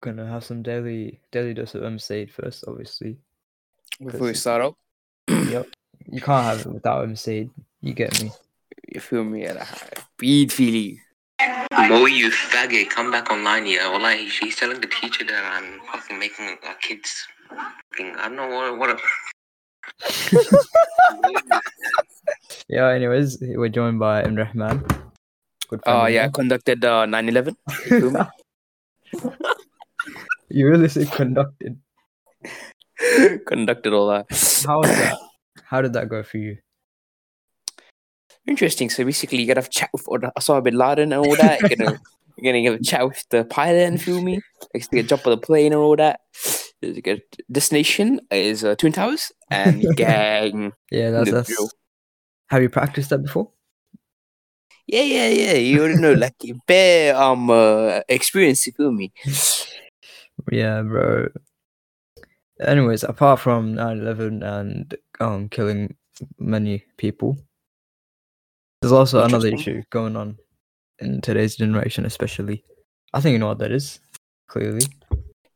gonna have some daily daily dose of MSAID first, obviously. Before we start up, Yep. You can't have it without MSAID. You get me. you feel me? At a high beat feeling. Mo, you faggot, come back online, yeah. Wallah, he- he's telling the teacher that I'm fucking making our kids fucking, I don't know what, what a... Yeah. Anyways, we're joined by Imrahman. Good Oh of yeah, mine. conducted uh, 9/11. you really say conducted. conducted all that. How was that? How did that go for you? Interesting. So basically, you gotta have a chat with Osama bin Laden and all that. You're gonna, you're gonna have a chat with the pilot and feel me. Like, to get jump on the plane and all that. A good destination is uh, Twin Towers and gang. Yeah, that's, drill. Have you practiced that before? Yeah, yeah, yeah. You already know, like bare um uh, experience. You feel me? Yeah, bro. Anyways, apart from 9/11 and um killing many people, there's also another issue going on in today's generation, especially. I think you know what that is. Clearly,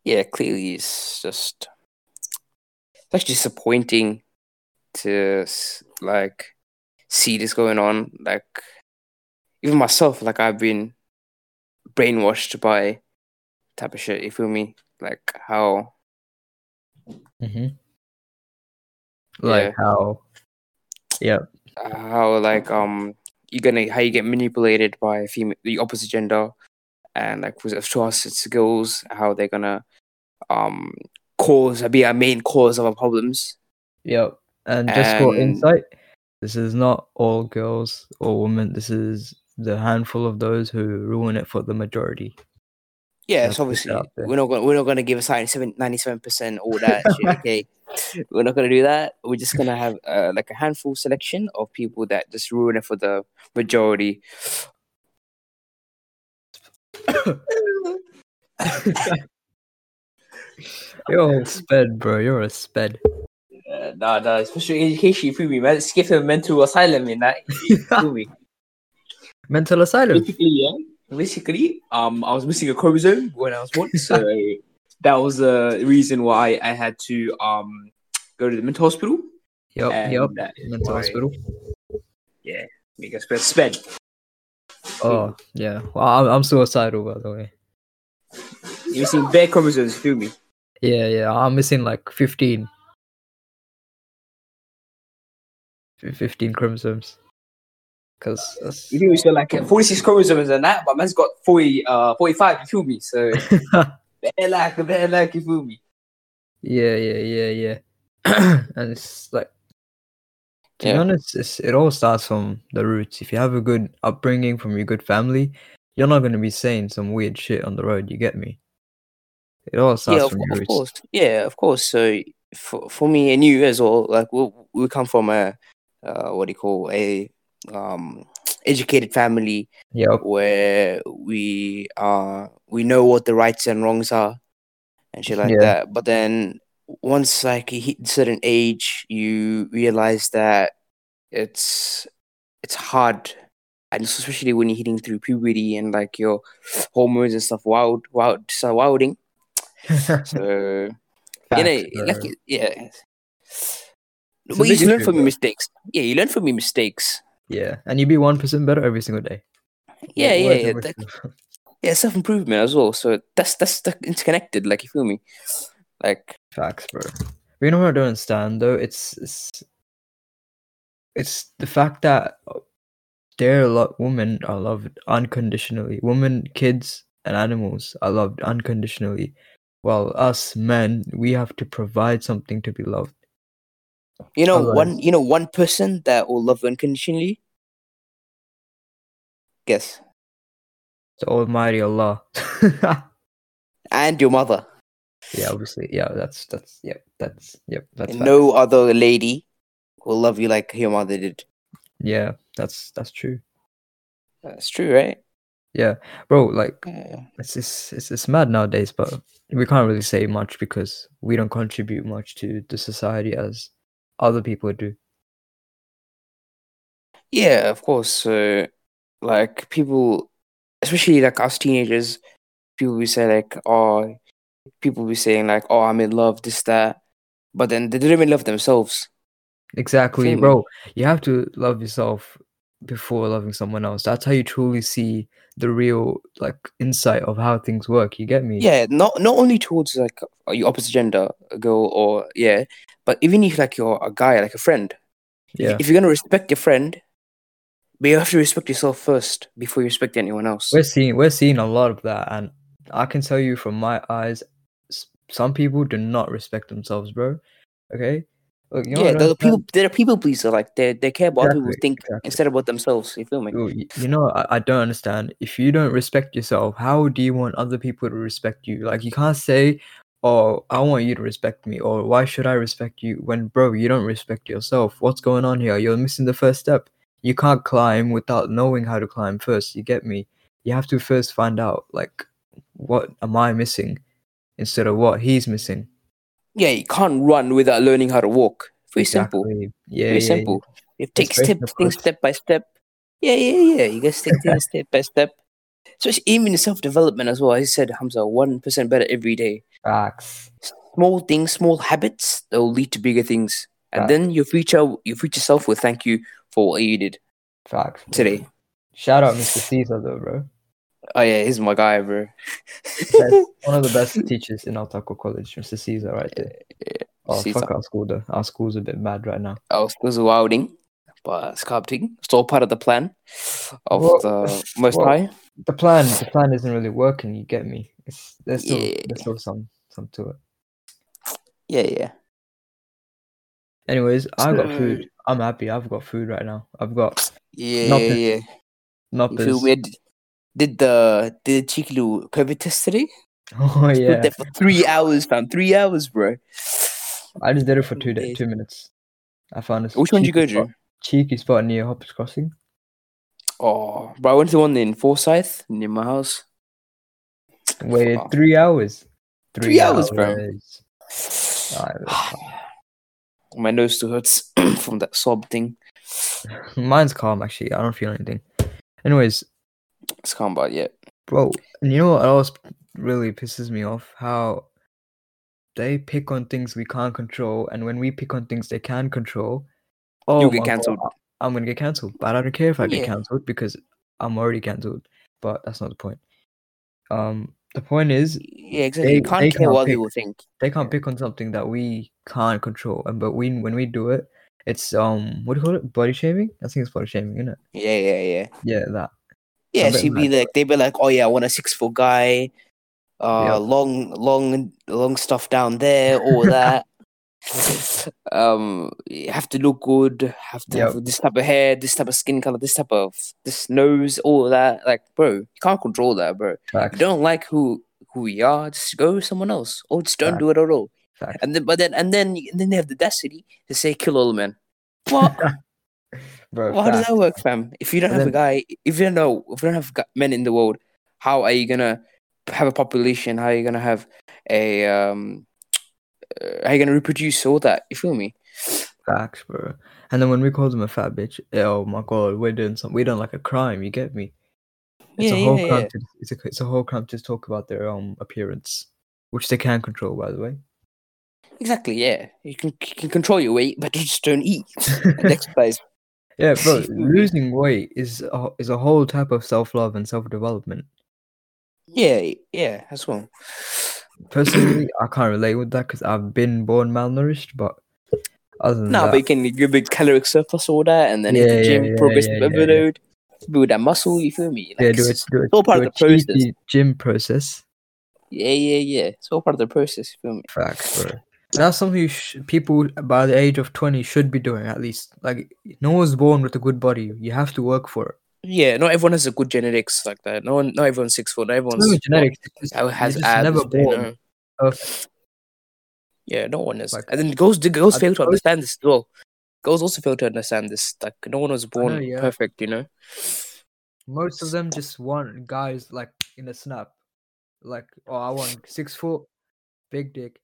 Yeah, clearly it's just it's actually disappointing to like see this going on. Like even myself, like I've been brainwashed by type of shit. You feel me? Like how mm-hmm. like Yeah. how, yeah, how like um you're gonna how you get manipulated by female the opposite gender and like it trust girls how they're gonna um cause be a main cause of our problems. yeah. And just for insight, this is not all girls or women. This is the handful of those who ruin it for the majority. Yeah, what's obviously we're not gonna we're not gonna give a sign 97 percent all that shit. Okay, we're not gonna do that. We're just gonna have uh, like a handful selection of people that just ruin it for the majority. You're a sped, bro. You're a sped. Uh, nah, nah, special education. You feel me, man? Let's give him mental asylum in that. You feel me? Mental asylum. Basically, yeah. Basically, um, I was missing a chromosome when I was born, so that was the reason why I had to um go to the mental hospital. Yep, yep. Mental hospital. Yeah, make us sped. sped. Oh, yeah. Well, I'm, I'm suicidal, by the way. You're missing bare chromosomes. Feel me? Yeah, yeah. I'm missing like 15. 15 chromosomes. Because. You? So like uh, 46 chromosomes and that, but man's got 40, uh, 45. You feel me? So bare like, bare like. You feel me? yeah, yeah, yeah, yeah. and it's like, to be honest, it's, it all starts from the roots. If you have a good upbringing from your good family, you're not going to be saying some weird shit on the road. You get me? It all starts yeah, of, from your of roots. course. Yeah, of course. So for for me and you as well, like we we come from a uh, what do you call a um educated family Yep. where we uh we know what the rights and wrongs are and shit like Yeah. that. But then once like you hit a certain age, you realize that it's it's hard, and especially when you're hitting through puberty and like your hormones and stuff wild, wild, so wilding. So you know, bro. like yeah. A But you learn from your mistakes. Yeah, you learn from your mistakes. Yeah, and you'd be one percent better every single day. Yeah, What- yeah, yeah. that- yeah, self improvement as well. So that's that's the interconnected. Like you feel me? Like Facts, bro. But you know what I don't understand though? It's it's it's the fact that there are a lot women are loved unconditionally. Women, kids, and animals are loved unconditionally. While us men, we have to provide something to be loved. You know, Otherwise- one you know one person that will love you unconditionally. Guess. The Almighty Allah. And your mother. yeah, obviously. Yeah, that's that's yep, that's yep, that's And facts. no other lady will love you like your mother did. Yeah, that's that's true. That's true, right? Yeah, bro. Like Yeah. it's it's it's, it's mad nowadays, but we can't really say much because we don't contribute much to the society as other people do. Yeah, of course. So, like people, especially like us teenagers, people will say like, "Oh, people be saying like, "Oh, I'm in love," this that, but then they don't even love themselves. Exactly, Feel me? bro. You have to love yourself before loving someone else. That's how you truly see the real like insight of how things work. You get me? Yeah, not not only towards like your opposite gender, a girl or yeah, but even if like you're a guy, like a friend. Yeah. If, you're gonna respect your friend, but you have to respect yourself first before you respect anyone else. We're seeing we're seeing a lot of that, and I can tell you from my eyes, some people do not respect themselves, bro. Okay, Look, you know yeah, the people they're people pleaser. Like they they care about what people think exactly. instead of about themselves. You feel me? Yo, you know I, I don't understand if you don't respect yourself how do you want other people to respect you like you can't say oh i want you to respect me or why should i respect you when bro you don't respect yourself what's going on here you're missing the first step you can't climb without knowing how to climb first you get me you have to first find out like what am i missing instead of what he's missing Yeah, you can't run without learning how to walk. Very simple. Exactly. yeah Very yeah, simple. You take step things step by step. Yeah, yeah, yeah. You guys take things step by step. So it's even in self development as well. As I said, Humza, one percent better every day. facts Small things, small habits that will lead to bigger things, and then your future, your future self will thank you for what you did facts today. shout out mr caesar though bro Oh yeah, he's my guy, bro. One of the best teachers in Al-Taqwa College, Mr. Caesar, right there. Oh, Caesar. fuck our school though. Our school's a bit mad right now. Was was wilding, but sculpting. It's all part of the plan of Well, the Most well, High. The plan, the plan isn't really working. You get me? It's there's still Yeah. there's still some some to it. Yeah, yeah. Anyways, I got food. I'm happy. I've got food right now. I've got Yeah, Not yeah, yeah. You feel weird? Did the did cheeky little COVID test today? Oh yeah, for three hours, fam. Three hours, bro. I just did it for two days, two minutes. I found this. Which one did you go spot- to? Cheeky spot near Hoppers Crossing. Oh, bro, I went to the one in Forsyth near my house. Waited Fuck. three hours. Three hours, bro. hours. Ah, it was my nose still hurts from that sob thing. Mine's calm actually. I don't feel anything. Anyways, It's calm, but yeah. bro, and you know what else really pisses me off? How they pick on things we can't control, and when we pick on things they can control, oh, You'll get cancelled. I'm gonna get cancelled. But I don't care if I get cancelled because I'm already cancelled. But that's not the point. Um, the point is Yeah, exactly. you They- can't they care can't what pick. people think. they can't pick on something that we can't control, and but we when we do it, it's um what do you call it? Body shaming? I think it's body shaming, isn't it? Yeah, yeah, yeah. Yeah, that. Yeah, she'd be like, they'd be like, oh yeah, I want a six foot guy, uh, Yeah. long, long, long stuff down there, all that. um, you have to look good, have to have this type of hair, this type of skin color, this type of this nose, all that. Like, bro, you can't control that, bro. Facts. You don't like who who we are, just go with someone else, or just don't Facts. do it at all. Facts. And then, but then, and then, and then they have the audacity to say kill all men. What? Bro, Well, how does that work, fam? If you don't And have a guy, if you don't know, if you don't have men in the world, how are you gonna have a population? How are you gonna have a um? Uh, how are you gonna reproduce all that? You feel me? Facts, bro. And then when we call them a fat bitch, oh my god, we're doing some, we're doing like a crime. You get me? It's Yeah, a whole yeah, crime. yeah. To, it's a it's a whole crime to talk about their um appearance, which they can control, by the way. Exactly. Yeah, you can you can control your weight, but you just don't eat and exercise. Yeah, bro. You feel me? losing weight is a, is a whole type of self love and self development. Yeah, yeah, as well. Personally, I can't relate with that because I've been born malnourished. But other than No, that, but you can give a caloric surplus all that, and then Yeah, the gym, yeah, progressive yeah, yeah, yeah. overload, build that muscle. You feel me? yeah, Like, do it, it's do it, it's all part of the process. cheesy gym process. Yeah, yeah, yeah. It's all part of the process. You feel me? Facts, bro. That's something you sh- people by the age of twenty should be doing at least. Like, no one's born with a good body. You have to work for it. Yeah, not everyone has a good genetics like that. No one, not everyone's six foot. Not everyone's not even genetics. It's just, How you're has abs? never born. know? Yeah, no one is. Like- and then girls, the girls fail to understand this as well. Girls also fail to understand this. Like no one was born yeah. perfect, you know. Most of them just want guys like in a snap. Like, oh, I want six foot, big dick,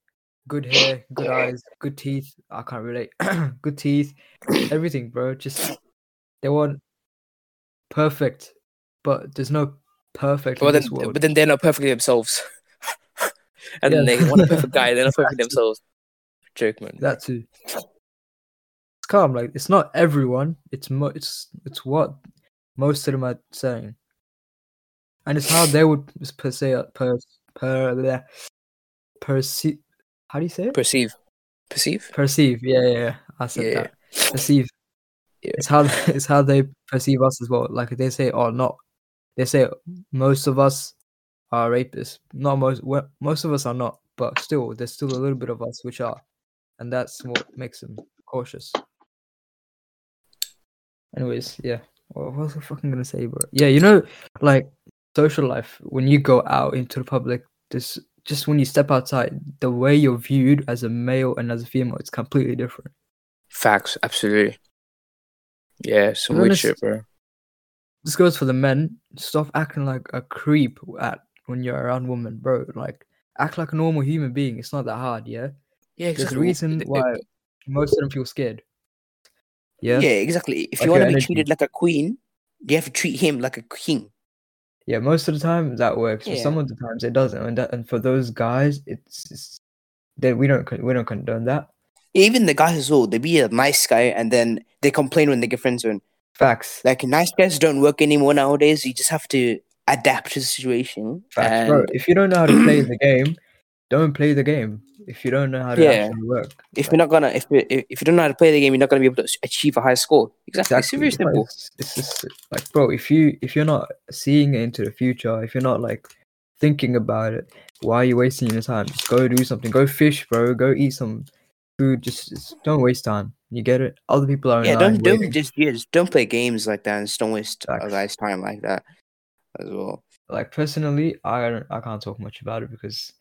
good hair, good eyes, good teeth. I can't relate. good teeth, everything, bro. Just they want perfect, but there's no perfect then, but then they're not perfectly themselves. and then they want pay for guy, they're not for themselves. Joke, man. That too. It's calm. Like it's not everyone. It's mo- it's it's what most of them are saying, and it's how they would per se uh, per per bleh, perceive. How do you say it? Perceive, perceive. perceive. Yeah, yeah, yeah. I said Yeah. that. Perceive. Yeah. It's how it's how they perceive us as well. Like they say, or not. They say most of us are rapists. Not most. most of us are not, but still, there's still a little bit of us which are, and that's what makes them cautious. Anyways, yeah. What, what was I fucking gonna say, bro? Yeah, you know, like social life. When you go out into the public, this just when you step outside, the way you're viewed as a male and as a female, it's completely different. Facts, absolutely. Yeah, some weird shit, bro. This goes for the men. Stop acting like a creep at when you're around women, bro. Like act like a normal human being. It's not that hard, yeah. Yeah, There's a reason why most of them feel scared. Yeah, Yeah, exactly. If Like you want to be treated like a queen, you have to treat him like a king. Most of the time that works. For some of the times it doesn't, and that, and for those guys, it's, it's they, we don't we don't condone that. Even the guys as well, they be a nice guy and then they complain when they get friends zone. Facts, Like nice guys don't work anymore nowadays. You just have to adapt to the situation. facts, bro. If you don't know how to play the game, don't play the game. If you don't know how to Yeah. actually work, if you're not gonna, if you if if you don't know how to play the game, you're not gonna be able to achieve a high score. Exactly. It's very simple. It's, it's just like, bro, if you if you're not seeing it into the future, if you're not like thinking about it, why are you wasting your time? Just go do something. Go fish, bro. Go eat some food. Just, just don't waste time. You get it? Other people are Yeah, don't don't waiting. just yeah, just don't play games like that and just don't waste a guy's time like that as well. like personally i don't i can't talk much about it because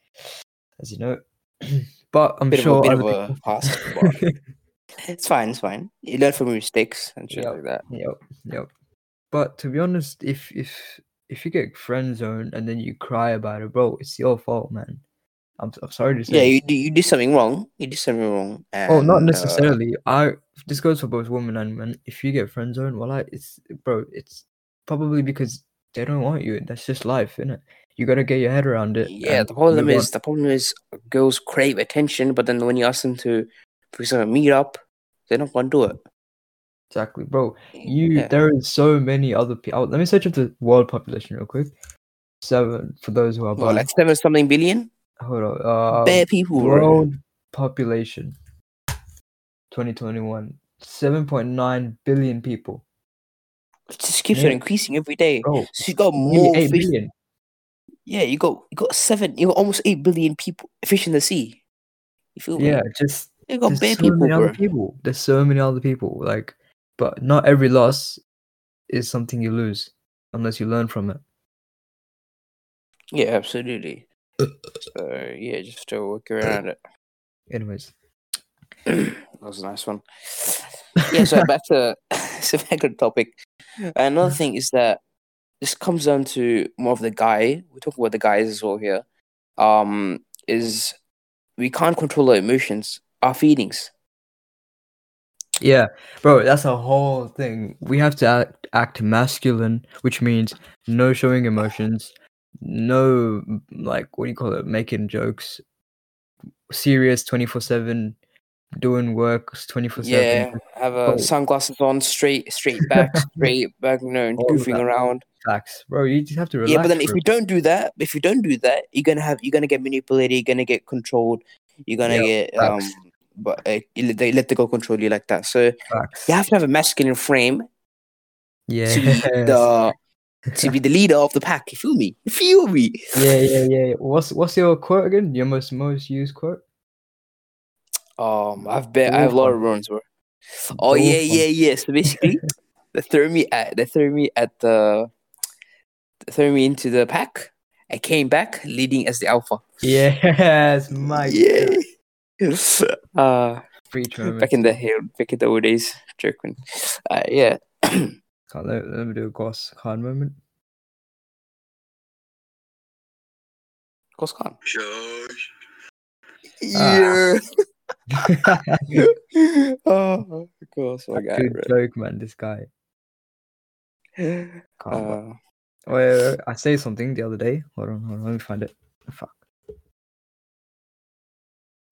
as you know but i'm Bit of a- sure bit of a past, It's fine, it's fine. You learn from your mistakes and shit Yep. like that. yep yep but to be honest if if if you get friend zoned and then you cry about it bro it's your fault man i'm, I'm sorry to say Yeah, you you did something wrong. You did something wrong. oh not and, uh, necessarily i this goes for both women and men if you get friend zoned well I, it's bro it's probably because they don't want you that's just life innit? You gotta get your head around it yeah, the problem move on. is the problem is girls crave attention, but then when you ask them to, for example, meet up, they're not gonna do it. exactly bro You Yeah. there is so many other people. Let me search up the world population real quick. Seven for those who are Well, like seven something billion, Hold on. Uh, bare people, bro. world population. 2021. 7.9 billion people. It just keeps on increasing every day. Bro, So you got more 8 fish. billion. Yeah, you got you got seven, you got almost eight billion people fish in the sea. You feel me? Yeah, just you got bare so people, many bro. other people. There's so many other people. Like, but not every loss is something you lose unless you learn from it. Yeah, absolutely. so yeah, just to work around it. Anyways, that was a nice one. Yeah, so back to so back to the topic. Another thing is that this comes down to more of the guy. We talk about the guys as well here. Um, is we can't control our emotions, our feelings. Yeah, bro, that's a whole thing. We have to act, act masculine, which means no showing emotions, no like what do you call it, making jokes, serious twenty four seven, doing work twenty four seven. Yeah, have uh, Oh. sunglasses on, straight, straight back, straight back, you know, and All of goofing around. Facts, bro. You just have to relax. yeah, but then if bro. you don't do that, if you don't do that, you're gonna have you're gonna get manipulated. You're gonna get controlled. You're gonna get um, but uh, they let the girl control you like that. So Facts. you have to have a masculine frame yeah, to be the to be the leader of the pack. You feel me? You feel me? yeah, yeah, yeah. What's what's your quote again? Your most most used quote? Um, I've bet I have a lot of runs, bro. Oh yeah, yeah, yeah. So basically, they threw me at they threw me at the threw me into the pack. I came back leading as the alpha. Yes, my yeah. Uh, Preach, moment. back in the hill, back in the old days, joking. Uh, yeah. Can't let, let me do a Goss Khan moment. Ghost Khan. Shush. Yeah. oh, of course, my guy, Good bro. joke, man. This guy. Can't Uh, wait, wait, wait, I say something the other day. Hold on, hold on. Let me find it. Fuck.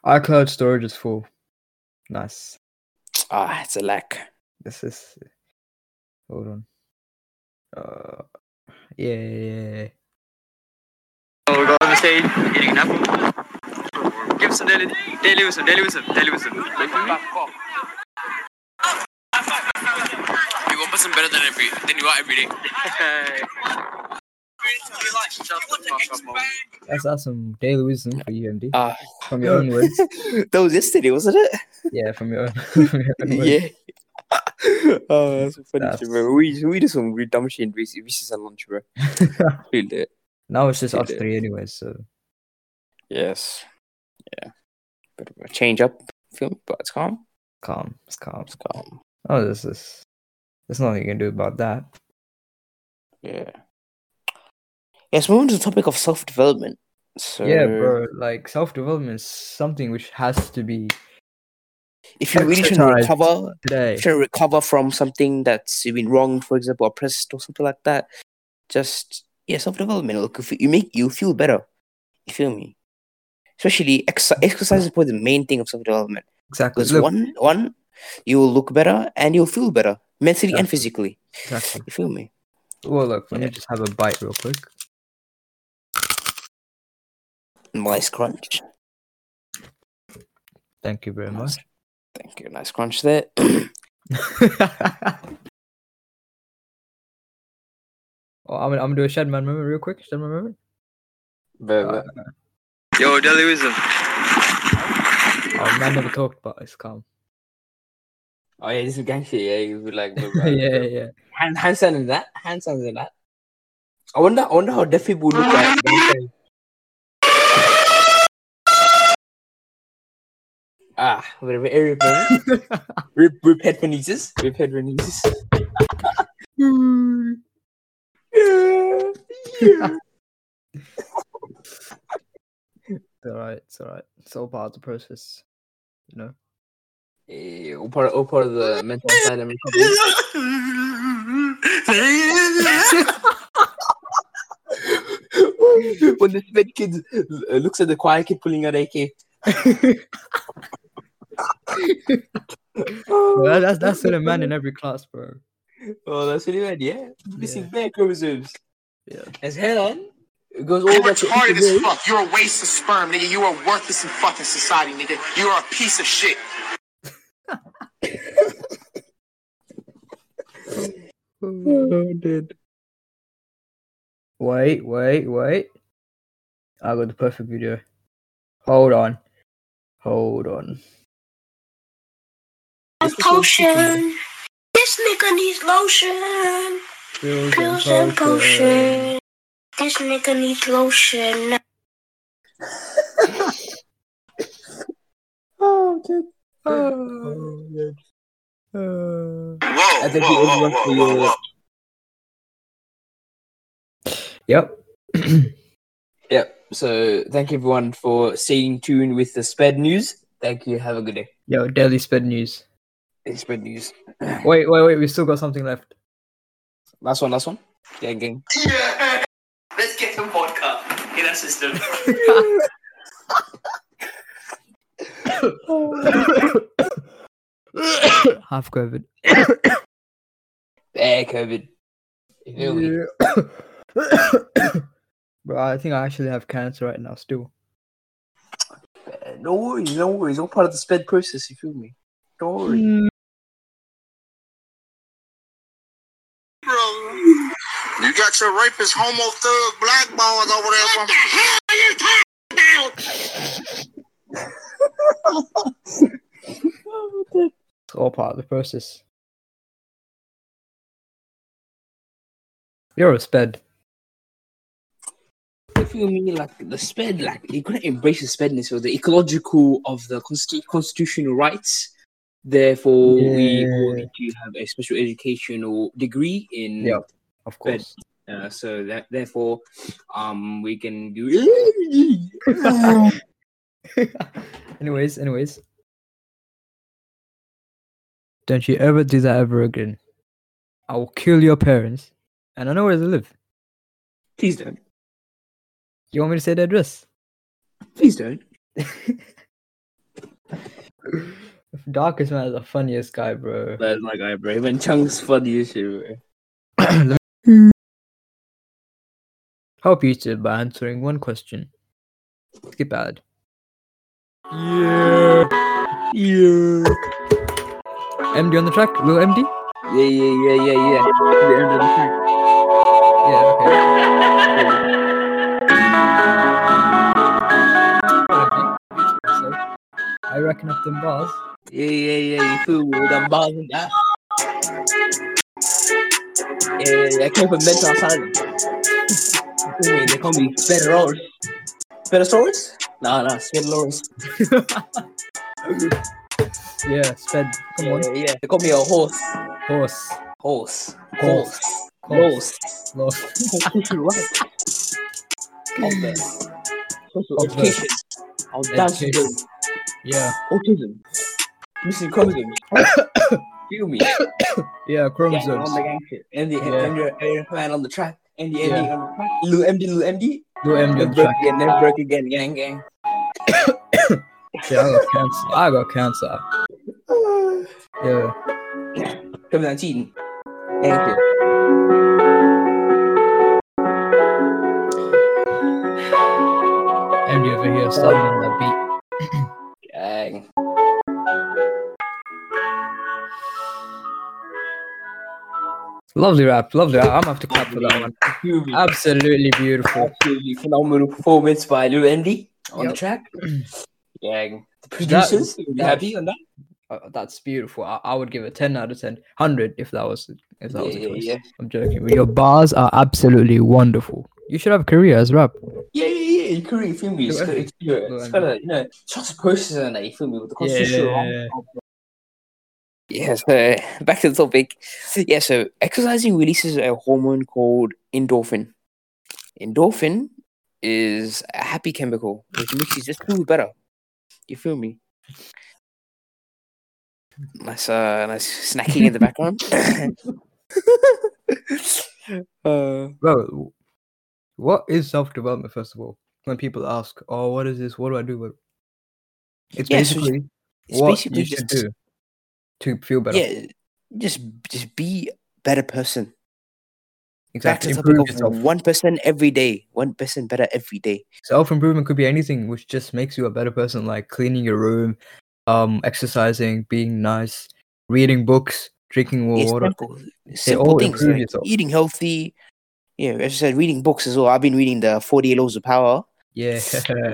iCloud storage is full. Nice. Ah, it's a lack. This is. Hold on. Uh, yeah, yeah, yeah. Oh, we're going on the stage, eating an apple. Give us some daily, daily wisdom, daily wisdom, daily wisdom. Wait for me. Be one percent better than every than you are every day. Shut the fuck up, Mo. That's awesome. some daily wisdom for you, MD. Ah, From your own words. that was yesterday, wasn't it? Yeah, from your own. from your own words. yeah. oh, that's so funny, That's- bro. We we do some weird dumb shit in recess recess and lunch, bro. Feel it. now it's just us Yeah. three, anyways. So Yes. Yeah. Bit of a change up film, but it's calm. calm. It's calm. It's calm. Oh, this is. There's nothing you can do about that. Yeah. Yes, moving to the topic of self development. So Yeah, bro. Like self development is something which has to be if you're really trying to recover today. trying to recover from something that's been wrong, for example, oppressed or something like that, just yeah, self development. Look, if you make you feel better. You feel me? Especially ex- exercise is probably the main thing of self development. Exactly. Because Look, one, one, you will look better and you'll feel better mentally and physically. exactly. You feel me? Well, look. Let Yeah. me just have a bite real quick. Nice crunch. Thank you very much. Thank you. Nice crunch there. oh, I'm gonna, I'm gonna do a Shedman moment real quick. Shedman moment. Uh, Yo, daily wisdom. oh, man never talked, but it's calm. Oh yeah, this is gang shit. Yeah, you would like yeah, yeah, yeah. hand hand sign in that. Hand signs in that. I wonder. I wonder how deaf people look at gang. Ah, we're very Rip, rip head for nieces. Rip head for nieces. yeah. yeah. It's alright. It's alright. It's all part of the process. You know. Eh, all part, all part of the mental asylum recovery. when the sped kid uh, looks at the quiet kid pulling out AK. Well, that's that's still a man in every class, bro. Oh, that's really bad, yeah. Missing Yeah. bare chromosomes. Yeah. As hell on. It goes all You're back to retarded as Easter fuck. You're a waste of sperm, nigga. You are worthless in fucking society, nigga. You are a piece of shit. Oh, dude. Wait, wait, wait. I got the perfect video. Hold on. Hold on. potion. This nigga needs lotion. Pills Pills and potion. This nigga needs lotion. Oh, good. Oh. Uh, Whoa, I think whoa, you whoa, whoa, for whoa, whoa. yep. Yep. So thank you everyone for staying tuned with the sped news. Thank you. Have a good day. Yo, daily sped news. It's sped news. Wait, wait, wait. We still got something left. Last one, last one. Gang, gang. Yeah. Let's get some vodka in our system. Half COVID. Bad COVID. You feel me? Yeah. Bro, I think I actually have cancer right now. Still. No worries, no worries. All part of the sped process. You feel me? Don't worry. Hmm. You got your rapist, homo thug, black balls over there. What the hell are you talking about? It's all part of the process. You're a sped. You feel me? Like the sped, like you couldn't embrace the spedness or the ecological of the consti- constitutional rights. Therefore, we all need to have a special educational degree in Yeah. Of Sped. course. Uh, so that therefore, um, we can do. anyways, anyways. Don't you ever do that ever again. I will kill your parents. And I know where they live. Please don't. You want me to say the address? Please don't. Darkest man is the funniest guy, bro. That's my guy, bro. Even Chung's funny as shit, bro. Hope you did by answering one question. Skip ad. Yeah. Yeah. MD on the track? Little MD? Yeah, yeah, yeah, yeah, yeah. The end of the track. Yeah, okay. I reckon up them bars. Yeah, yeah, yeah. You feel with them bars and that. Yeah, yeah, yeah. I came from mental asylum. You feel me? They call me Spedalorus. Spedalorus? Nah, nah, Spedalorus. Yeah, sped. Come on. Yeah, yeah. They call me a horse. Horse. Horse. Horse. Horse. Horse. Horse. Horse. Social right. Of the social education. I'll dance. Yeah. Autism. Missing chromosomes. Feel me? Yeah, Yeah, chromosomes. on the gang shit. And the Yeah. and the Aaron man on the track. And the Yeah. MD on the track. Lil MD, Lil MD. No MD on broke track. again, never broke again, gang gang. Yeah, I got cancer. I got cancer. Yeah. COVID 19. Thank you. MD over here starting Lovely rap, lovely rap. I'm gonna have to clap for that one. Absolutely beautiful. Absolutely phenomenal performance by Lil MD on Yep. the track. Yeah, The producers, That- happy on that? Uh, that's beautiful. I, I would give a 10 out of 10. 100 if that was if that was a Yeah, choice. yeah, I'm joking. But your bars are absolutely wonderful. You should have a career as rap. yeah, yeah, yeah. You could really feel me. It's, Lil it's, it's, Lil it's kind of, you know, trust the process and that, you Yeah. So back to the topic. Yeah, so exercising releases a hormone called endorphin. Endorphin is a happy chemical which makes you just feel better. You feel me? Nice, uh, nice snacking in the background. uh, Bro, what is self development, first of all? When people ask, oh, what is this? What do I do? It's Yeah, so basically it's what basically you should just do to feel better. yeah, just just be a better person. Exactly. Improve yourself. one percent every day, one person better every day. Self improvement could be anything which just makes you a better person, like cleaning your room, um, exercising, being nice, reading books, drinking more It's water. simple, simple all things like yourself. eating healthy. Yeah, as I said, reading books as well. I've been reading the Forty Eight Laws of Power. Yeah.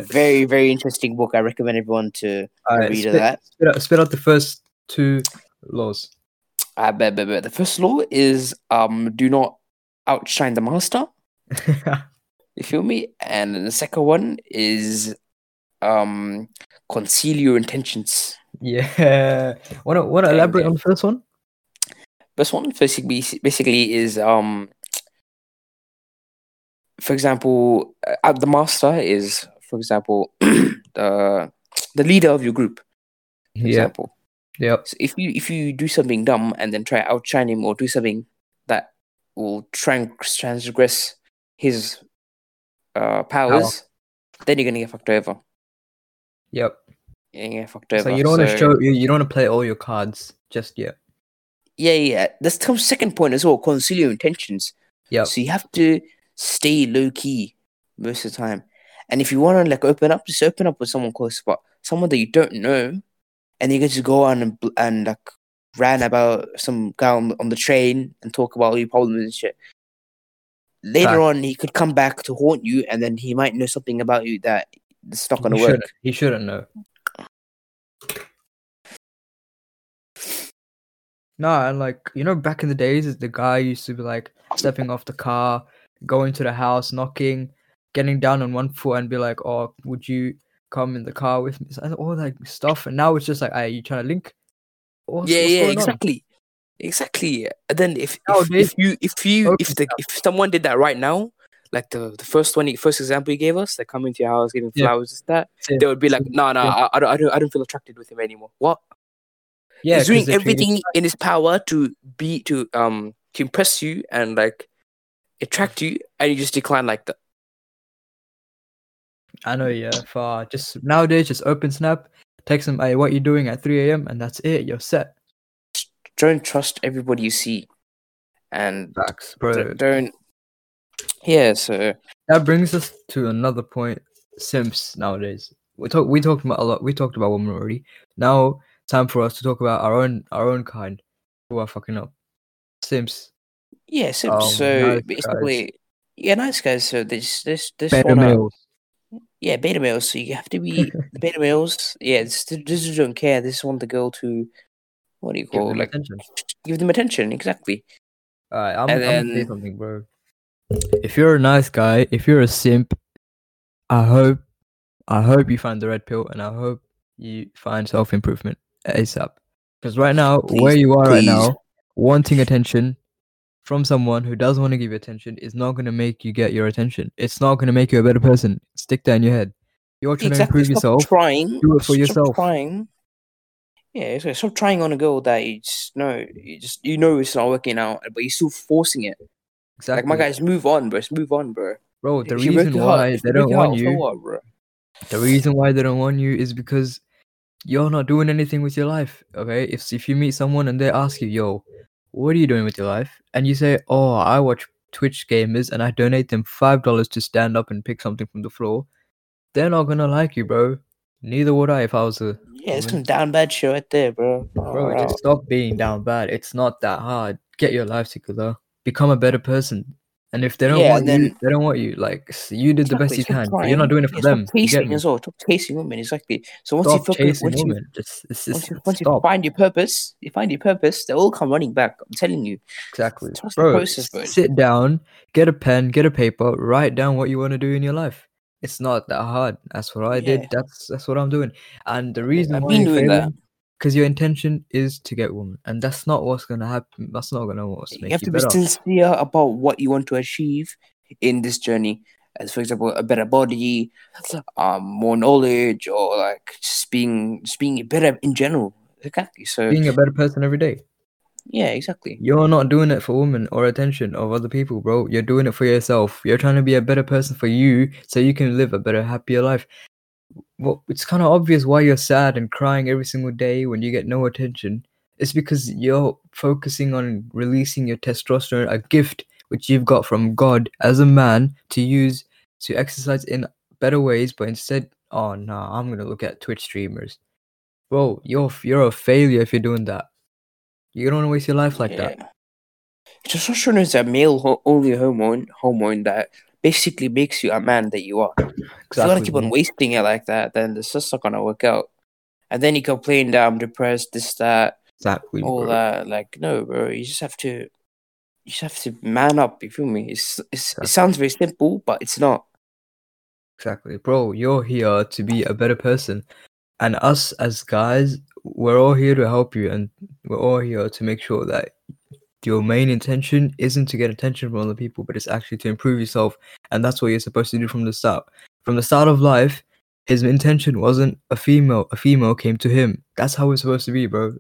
Very, very interesting book. I recommend everyone to read spit, that. spit out, spit out the first two laws. I bet, bet, bet. The first law is um, do not outshine the master. You feel me? And the second one is um, conceal your intentions. yeah. Wanna wanna Dang, elaborate yeah. on the first one? First one basically basically is um for example uh, the master is for example the the leader of your group for Yeah. example Yep. so if you if you do something dumb and then try to outshine him or do something that will try and transgress his uh powers then you're gonna get fucked over Yep. you're gonna get fucked over So you don't want to show you, you don't want to play all your cards just yet. yeah yeah this comes second point as well conceal your intentions Yep. So you have to stay low key most of the time. And if you want to like open up, just open up with someone close, but someone that you don't know, and you can just go on and and like rant about some guy on, on the train and talk about all your problems and shit. Later on, he could come back to haunt you, and then he might know something about you that it's not going to work. shouldn't. He shouldn't know. No, and like you know, back in the days, the guy used to be like stepping off the car, going to the house, knocking, getting down on one foot, and be like, "Oh, would you come in the car with me?" And all that stuff. And now it's just like, "Are you trying to link?" What's, yeah, what's yeah, going on? exactly, exactly. And then if if, Nowadays, if you if you open if the if someone did that right now, like the the first one, first example you gave us, like coming to your house, giving Yeah. flowers, and that, Same, they would be like, no, no, same. I, I don't, I don't, I don't feel attracted with him anymore. What? Yeah, he's doing everything in his power to be to um to impress you and like attract you, and you just decline like that. I know, yeah. For just nowadays, just open snap, Text them, hey, what you doing at 3 a.m. and that's it. You're set. Don't trust everybody you see, and Facts, bro. don't. Yeah, so That brings us to another point. Simps nowadays. We talk. We talked about a lot. We talked about women already. Now, time for us to talk about our own our own kind who are fucking up. Sims. yeah, so, Oh, so nice basically, yeah, nice guys. So this this this Better males. Yeah, beta males. So you have to be the beta males. Yeah, this, this is don't care. This is want the girl to what do you Give call them like attention. give them attention. Exactly. Alright, I'm, And I'm gonna say then- something, bro. If you're a nice guy, if you're a simp, I hope, I hope you find the red pill, and I hope you find self improvement ASAP. Because right now, where you are right now, wanting attention from someone who doesn't want to give you attention is not gonna make you get your attention. It's not gonna make you a better person. Stick that in your head. You're trying exactly. to improve Stop yourself. trying. do it for stop yourself. Trying. Yeah, so stop trying on a girl that you just know, you just you know it's not working out, but you're still forcing it. Exactly, Like my guys, move on, bro. Just move on, bro. bro. The If reason why if they don't want you. what, bro? The reason why they don't want you is because you're not doing anything with your life. Okay, if if you meet someone and they ask you, "Yo, what are you doing with your life?" and you say, "Oh, I watch Twitch gamers and I donate them five dollars to stand up and pick something from the floor," they're not gonna like you, bro. Neither would I if I was a Yeah, it's some down bad shit right there, bro. bro. Just stop being down bad. It's not that hard. Get your life together. Become a better person. And if they don't Yeah, want and you, they don't want you. Like you did the best you can, but you're not doing it for Yeah, them. Stop You get chasing as well. Stop chasing women. Exactly. So once Stop you focus, chasing once you, women. Just, it's once you, once you find your purpose, you find your purpose, they all come running back. I'm telling you. Exactly. Trust the Bro, process, bro. sit down, get a pen, get a paper, write down what you want to do in your life. It's not that hard. That's what I Yeah. did. That's that's what I'm doing. And the reason I've why been doing that. Because your intention is to get women, and that's not what's gonna happen. That's not gonna what's You have you to be better. sincere about what you want to achieve in this journey. As for example, a better body, um, more knowledge, or like just being just being better in general. Exactly. So Being a better person every day. yeah, exactly. You're not doing it for women or attention of other people, bro. You're doing it for yourself. You're trying to be a better person for you so you can live a better, happier life. Well, it's kind of obvious why you're sad and crying every single day when you get no attention. It's because you're focusing on releasing your testosterone, a gift which you've got from God as a man to use to exercise in better ways, but instead, oh no, I'm gonna look at Twitch streamers. Bro, you're you're a failure if you're doing that. You don't want to waste your life like that. Yeah. Testosterone is a male ho- only hormone hormone that basically makes you a man that you are. If you gotta keep on wasting it like that, then it's just not gonna work out. And then you complain that I'm depressed, this, that, Exactly. all bro. that. Like, no, bro, you just have to you just have to man up, you feel me? It's, it's it sounds very simple, but it's not. Exactly. Bro, you're here to be a better person. And us as guys, we're all here to help you and we're all here to make sure that your main intention isn't to get attention from other people, but it's actually to improve yourself. And that's what you're supposed to do from the start. From the start of life, his intention wasn't a female. A female came to him. That's how it's supposed to be, bro.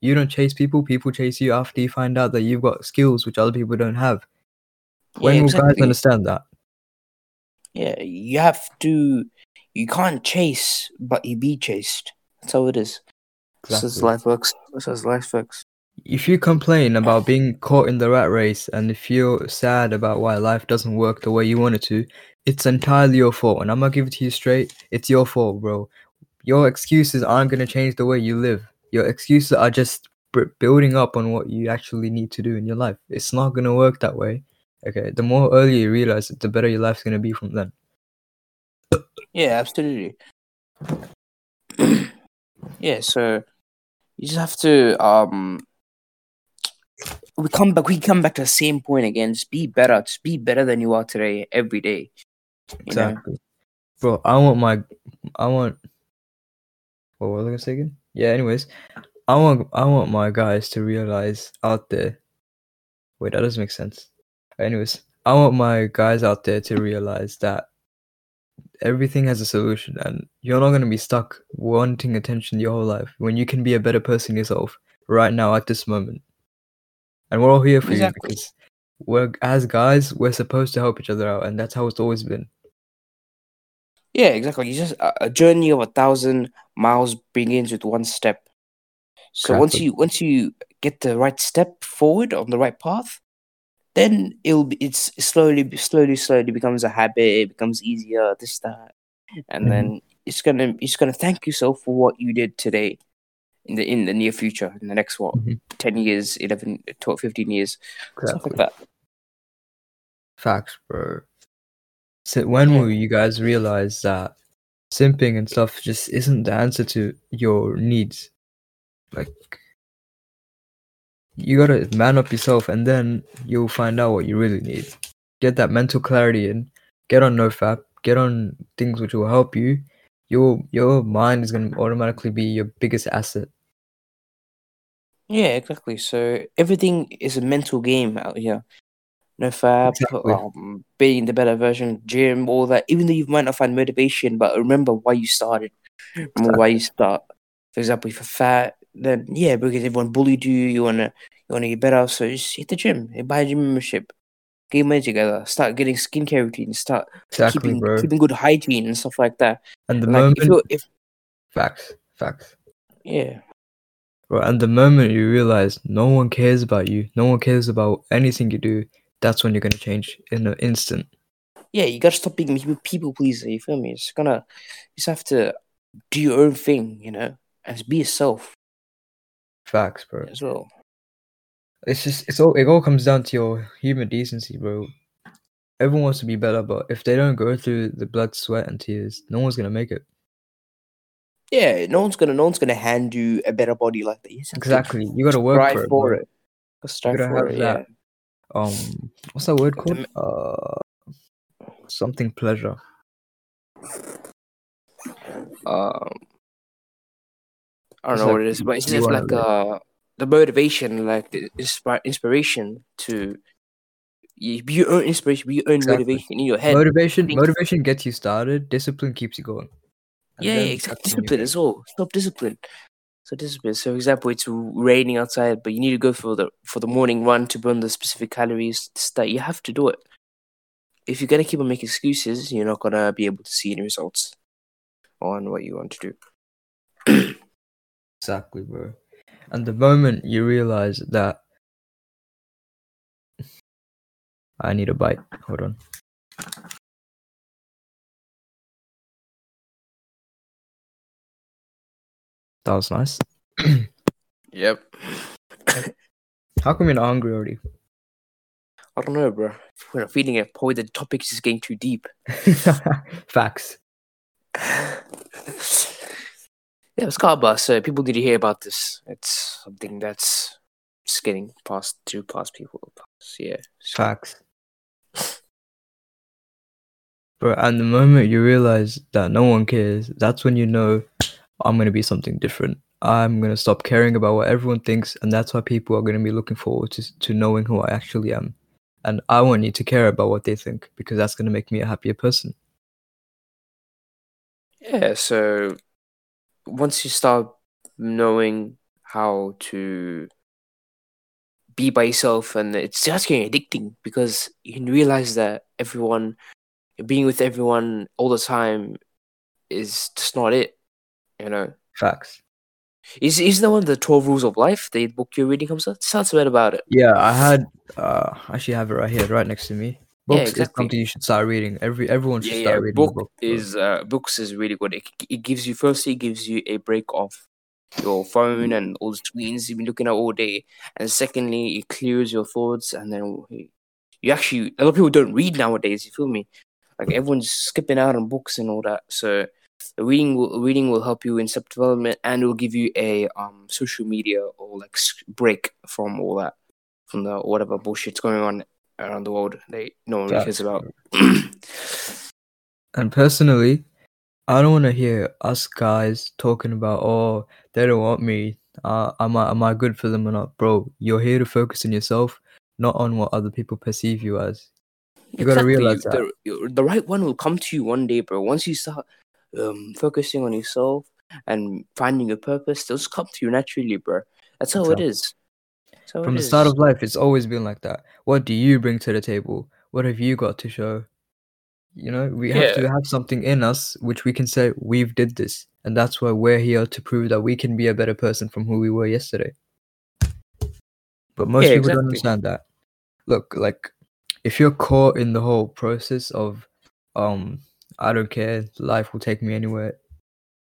You don't chase people, people chase you after you find out that you've got skills which other people don't have. When yeah, will guys understand that? Yeah, you have to you can't chase, but you be chased. That's how it is. That's how Exactly. life works. That's how life works. If you complain about being caught in the rat race and if you're sad about why life doesn't work the way you want it to, it's entirely your fault. And I'm gonna give it to you straight. It's your fault, bro. Your excuses aren't gonna change the way you live. Your excuses are just b- building up on what you actually need to do in your life. It's not gonna work that way. Okay. The more early you realize it, the better your life's gonna be from then. Yeah, absolutely. yeah, so you just have to um we come back we come back to the same point again. Just be better. Just be better than you are today every day. You know? Exactly. Bro, I want my I want what was I gonna say again? Yeah, anyways. I want I want my guys to realize out there wait, that doesn't make sense. Anyways, I want my guys out there to realize that everything has a solution and you're not gonna be stuck wanting attention your whole life when you can be a better person yourself right now at this moment. And we're all here for Exactly. you because we're as guys, we're supposed to help each other out and that's how it's always been. Yeah, exactly. You just a, a journey of a thousand miles begins with one step. So once you once you get the right step forward on the right path, then it'll be it's slowly slowly slowly becomes a habit. It becomes easier. This that, and Mhm. then it's gonna it's gonna thank yourself for what you did today. In the in the near future, in the next what Mhm. ten years, 11, 12, 15 years, stuff like that. Facts, bro. So when will you guys realize that simping and stuff just isn't the answer to your needs? Like, you gotta man up yourself, and then you'll find out what you really need. Get that mental clarity in. Get on NoFap. Get on things which will help you. Your your mind is gonna automatically be your biggest asset. Yeah, exactly. So everything is a mental game out here. NoFap, Exactly. um, being the better version, gym, all that. Even though you might not find motivation, but remember why you started. Remember why you start. For example, if you're fat, then yeah, because everyone bullied you, you wanna you wanna get better, so just hit the gym, buy a gym membership, get money together, start getting skincare routines, start Exactly, keeping bro. keeping good hygiene and stuff like that. And the like if moment, you if facts, facts. yeah, And the moment you realize no one cares about you, no one cares about anything you do, that's when you're gonna change in an instant. yeah, you gotta stop being people people pleaser. You feel me? It's gonna you just have to do your own thing, you know, and just be yourself Facts, bro. as well. It's just it's all it all comes down to your human decency, bro. Everyone wants to be better, but if they don't go through the blood, sweat, and tears, no one's gonna make it. Yeah, no one's gonna no one's gonna hand you a better body like that. You just to Exactly. You gotta work strive for it. for it. Gotta strive gotta for have it. that- Um, what's that word called? Uh, something pleasure. Um, I don't It's know like what it is, but it's just like uh the motivation, like the inspi- inspiration to you be your own inspiration, be your own Exactly. motivation in your head. Motivation, think- motivation gets you started. Discipline keeps you going. And Yeah, yeah, exactly. that's when you Discipline as well. Self discipline. So discipline. So, for example, it's raining outside, but you need to go for the for the morning run to burn the specific calories. That you have to do it. If you're gonna keep on making excuses, you're not gonna be able to see any results on what you want to do. Exactly, bro. And the moment you realize that I need a bite. Hold on. That was nice. Yep. How come you're not hungry already? I don't know, bro. We're not feeling it. Probably the topic is getting too deep. Facts. yeah, it's Kaba, so people need to hear about this. It's something that's just getting past to past people. Past, yeah. Facts. Bro, and the moment you realize that no one cares, that's when you know I'm gonna be something different. I'm gonna stop caring about what everyone thinks, and that's why people are gonna be looking forward to to knowing who I actually am. And I want you to care about what they think because that's gonna make me a happier person. Yeah, so once you start knowing how to be by yourself, and it's just getting addicting because you can realize that everyone, being with everyone all the time, is just not it. You know, Facts. is is that one of the twelve rules of life? The book you're reading comes out. Sounds bad about it. Yeah, I had uh I actually have it right here, right next to me. Yeah, Books exactly. is something you should start reading. Every everyone should Yeah, start yeah. reading. Book book, is uh, books is really good. It, it gives you firstly it gives you a break off your phone and all the screens you've been looking at all day, and secondly it clears your thoughts. And then you actually a lot of people don't read nowadays. You feel me? Like everyone's skipping out on books and all that. So reading will reading will help you in self development and it will give you a um social media or like break from all that from the whatever bullshit's going on around the world that no one really cares about. And personally, I don't want to hear us guys talking about, oh, they don't want me. Uh, am I am I good for them or not, bro? You're here to focus on yourself, not on what other people perceive you as. You gotta realize that. The, the right one will come to you one day, bro. Once you start um, focusing on yourself and finding your purpose, they'll just come to you naturally, bro. That's how it Exactly. how From it the start of life, it's always been like that. What do you bring to the table? What have you got to show? You know, we have to have something in us which we can say we've did this, and that's why we're here to prove that we can be a better person from who we were yesterday. But most Yeah, people don't understand that. Look, like if you're caught in the whole process of um I don't care, life will take me anywhere.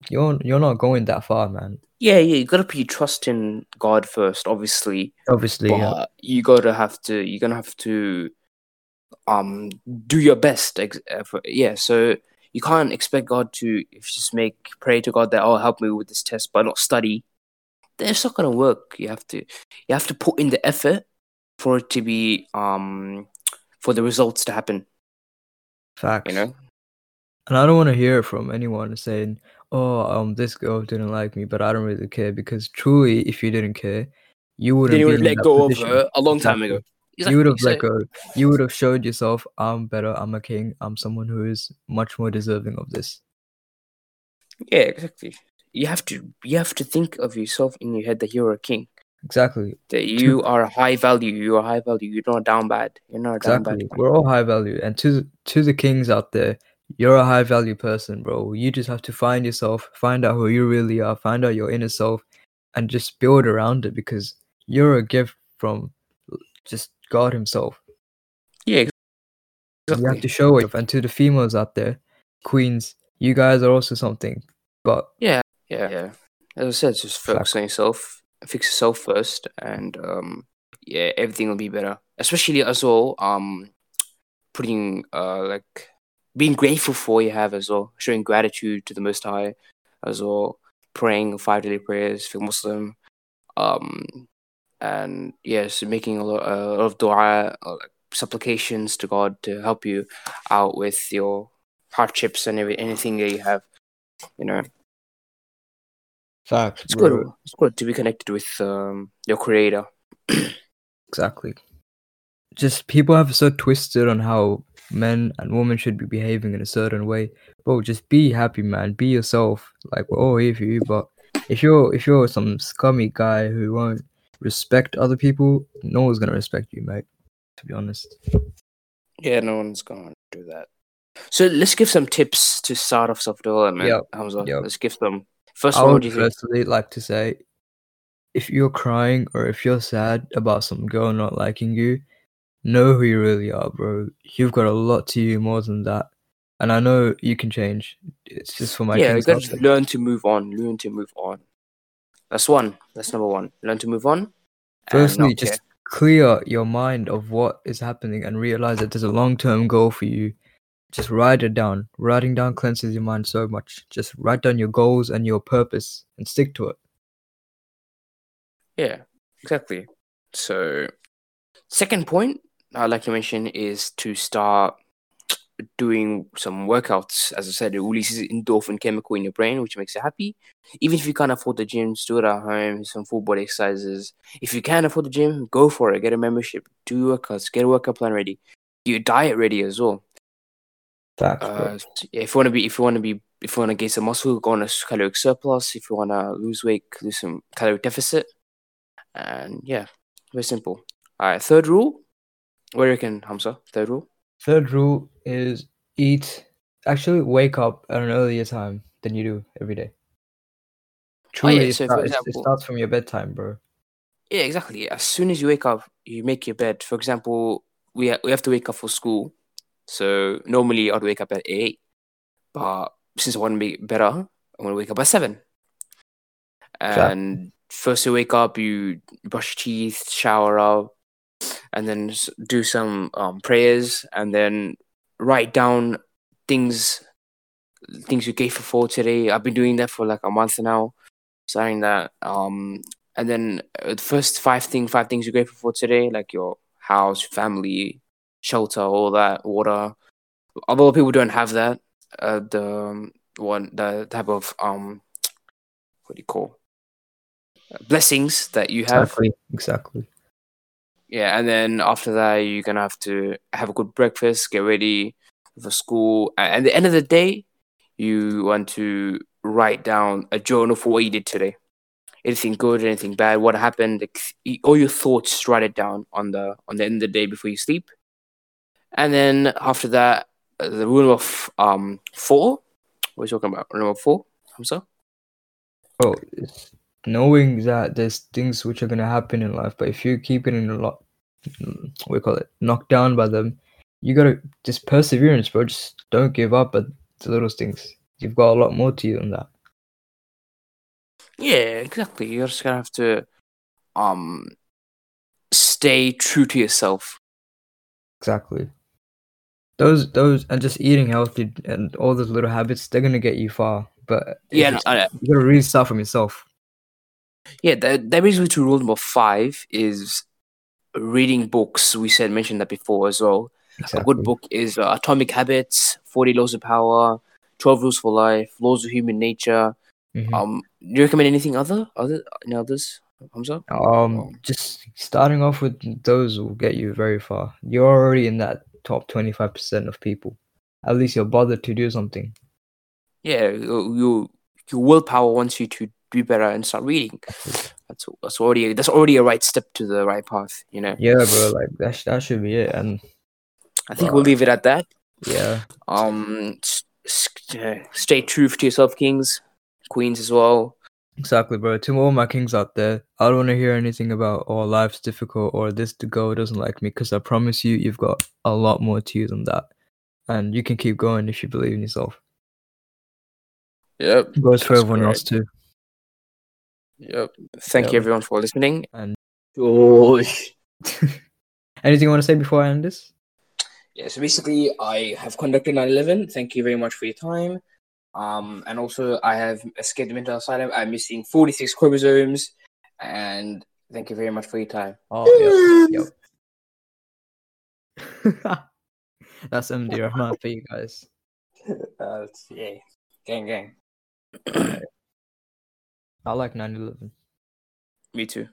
You're you're not going that far, man. Yeah, yeah, you gotta put your trust in God first, obviously. Obviously, but yeah. you gotta have to you're gonna have to um do your best ex- uh, yeah so you can't expect god to if you just make pray to god that oh help me with this test but not study then it's not gonna work you have to you have to put in the effort for it to be um for the results to happen Facts. you know And I don't want to hear from anyone saying, "Oh, um, this girl didn't like me," but I don't really care because truly, if you didn't care, you wouldn't then you would in let go position. of her a long time Exactly. ago You would have let go. You would have showed yourself, "I'm better. I'm a king. I'm someone who is much more deserving of this." yeah exactly you have to you have to think of yourself in your head that you're a king Exactly. that you are a high value you are high value you're not down bad you're not down bad Exactly. We're all high value, and to to the kings out there, you're a high value person, bro. You just have to find yourself, find out who you really are, find out your inner self, and just build around it because you're a gift from just God Himself. yeah exactly. You have to show it, and to the females out there, queens, you guys are also something. But yeah, Yeah, yeah. As I said, just focus on yourself, fix yourself first, and um, yeah, everything will be better. Especially as well, um, putting uh, like being grateful for what you have as well, showing gratitude to the Most High as well, praying five daily prayers for Muslim, um, and yes, making a lot, a lot of du'a, uh, like supplications to God to help you out with your hardships and every, anything that you have. You know, facts, it's good. It's good to be connected with um, your creator. Exactly. Just people have so twisted on how men and women should be behaving in a certain way. Bro, just be happy, man. Be yourself. Like we're all here for you. But if you're if you're some scummy guy who won't respect other people, no one's gonna respect you, mate. To be honest. Yeah, no one's gonna do that. So let's give some tips to start off self development. Humza. yep. Let's give them. First I one, what would do you think? like to say if you're crying or if you're sad about some girl not liking you, know who you really are, bro. You've got a lot to you more than that. And I know you can change. It's just for my yeah, you just there. learn to move on. Learn to move on. That's one. That's number one. Learn to move on. Firstly, not care. just clear your mind of what is happening and realize that there's a long term goal for you. Just write it down. Writing down cleanses your mind so much. Just write down your goals and your purpose and stick to it. Yeah, exactly. So, second point I'd like to mention is to start doing some workouts. As I said, it releases endorphin chemical in your brain, which makes you happy. Even if you can't afford the gym, do it at home, some full body exercises. If you can afford the gym, go for it. Get a membership, do workouts, get a workout plan ready, get your diet ready as well. Facts, Uh, if you want to be, if you want to be, if you want to gain some muscle, go on a caloric surplus. If you want to lose weight, lose some calorie deficit. And yeah, very simple. All right, third rule. What do you reckon, Humza? Third rule. Third rule is eat. Actually, wake up at an earlier time than you do every day. Truly, Oh, yeah, it, so for start- it- it starts from your bedtime, bro. Yeah, exactly. As soon as you wake up, you make your bed. For example, we ha- we have to wake up for school. So normally I'd wake up at eight, but since I want to be better, I'm gonna wake up at seven. And first you wake up, you brush teeth, shower up, and then do some um, prayers, and then write down things things you're grateful for today. I've been doing that for like a month now, starting that. Um, and then uh, the first five thing five things you're grateful for today, like your house, family, shelter, all that, water. A lot of people don't have that. Uh, the um, one the type of um, what do you call Uh, blessings that you have. Exactly. Exactly. Yeah, and then after that, you're gonna have to have a good breakfast, get ready for school, and at the end of the day, you want to write down a journal for what you did today. Anything good, anything bad, what happened, all your thoughts. Write it down on the on the end of the day before you sleep, and then after that, uh, the rule of um four. What are you talking about? Rule of four, I'm sorry. Oh, knowing that there's things which are gonna happen in life, but if you keep getting a lot, do call it, knocked down by them, you gotta just perseverance, bro. Just don't give up at the little things. You've got a lot more to you than that. Yeah, exactly. You're just gonna have to um stay true to yourself. Exactly. Those, those, and just eating healthy and all those little habits, they're gonna get you far. But Yeah, no, just- you gotta really start from yourself. Yeah, that that brings me to rule number five is reading books. We said mentioned that before as well. A good book is uh, Atomic Habits, Forty Laws of Power, Twelve Rules for Life, Laws of Human Nature. Mhm. Um, do you recommend anything other other any others? Humza? Um, just starting off with those will get you very far. You're already in that top 25% of people. At least you're bothered to do something. Yeah, you, you your willpower wants you to do better and start reading. That's that's already that's already a right step to the right path. You know. Yeah, bro, like that, sh- that should be it. And I think we'll leave it at that. yeah, Um, s- s- uh, stay true to yourself, kings, queens as well. exactly, bro. To all my kings out there, I don't want to hear anything about, oh, life's difficult or this to go doesn't like me because I promise you, you've got a lot more to you than that. And you can keep going if you believe in yourself. Yep. Goes for That's everyone else too. Yep. Thank you everyone for listening. And Gosh. anything you want to say before I end this? Yeah, so basically, I have conducted 9 11. Thank you very much for your time. Um, and also, I have escaped the mental asylum. I'm missing 46 chromosomes. And thank you very much for your time. Oh, yep, yep. That's MD Rahman for you guys. Uh, yeah. Gang, gang. I like 9 11. Me too.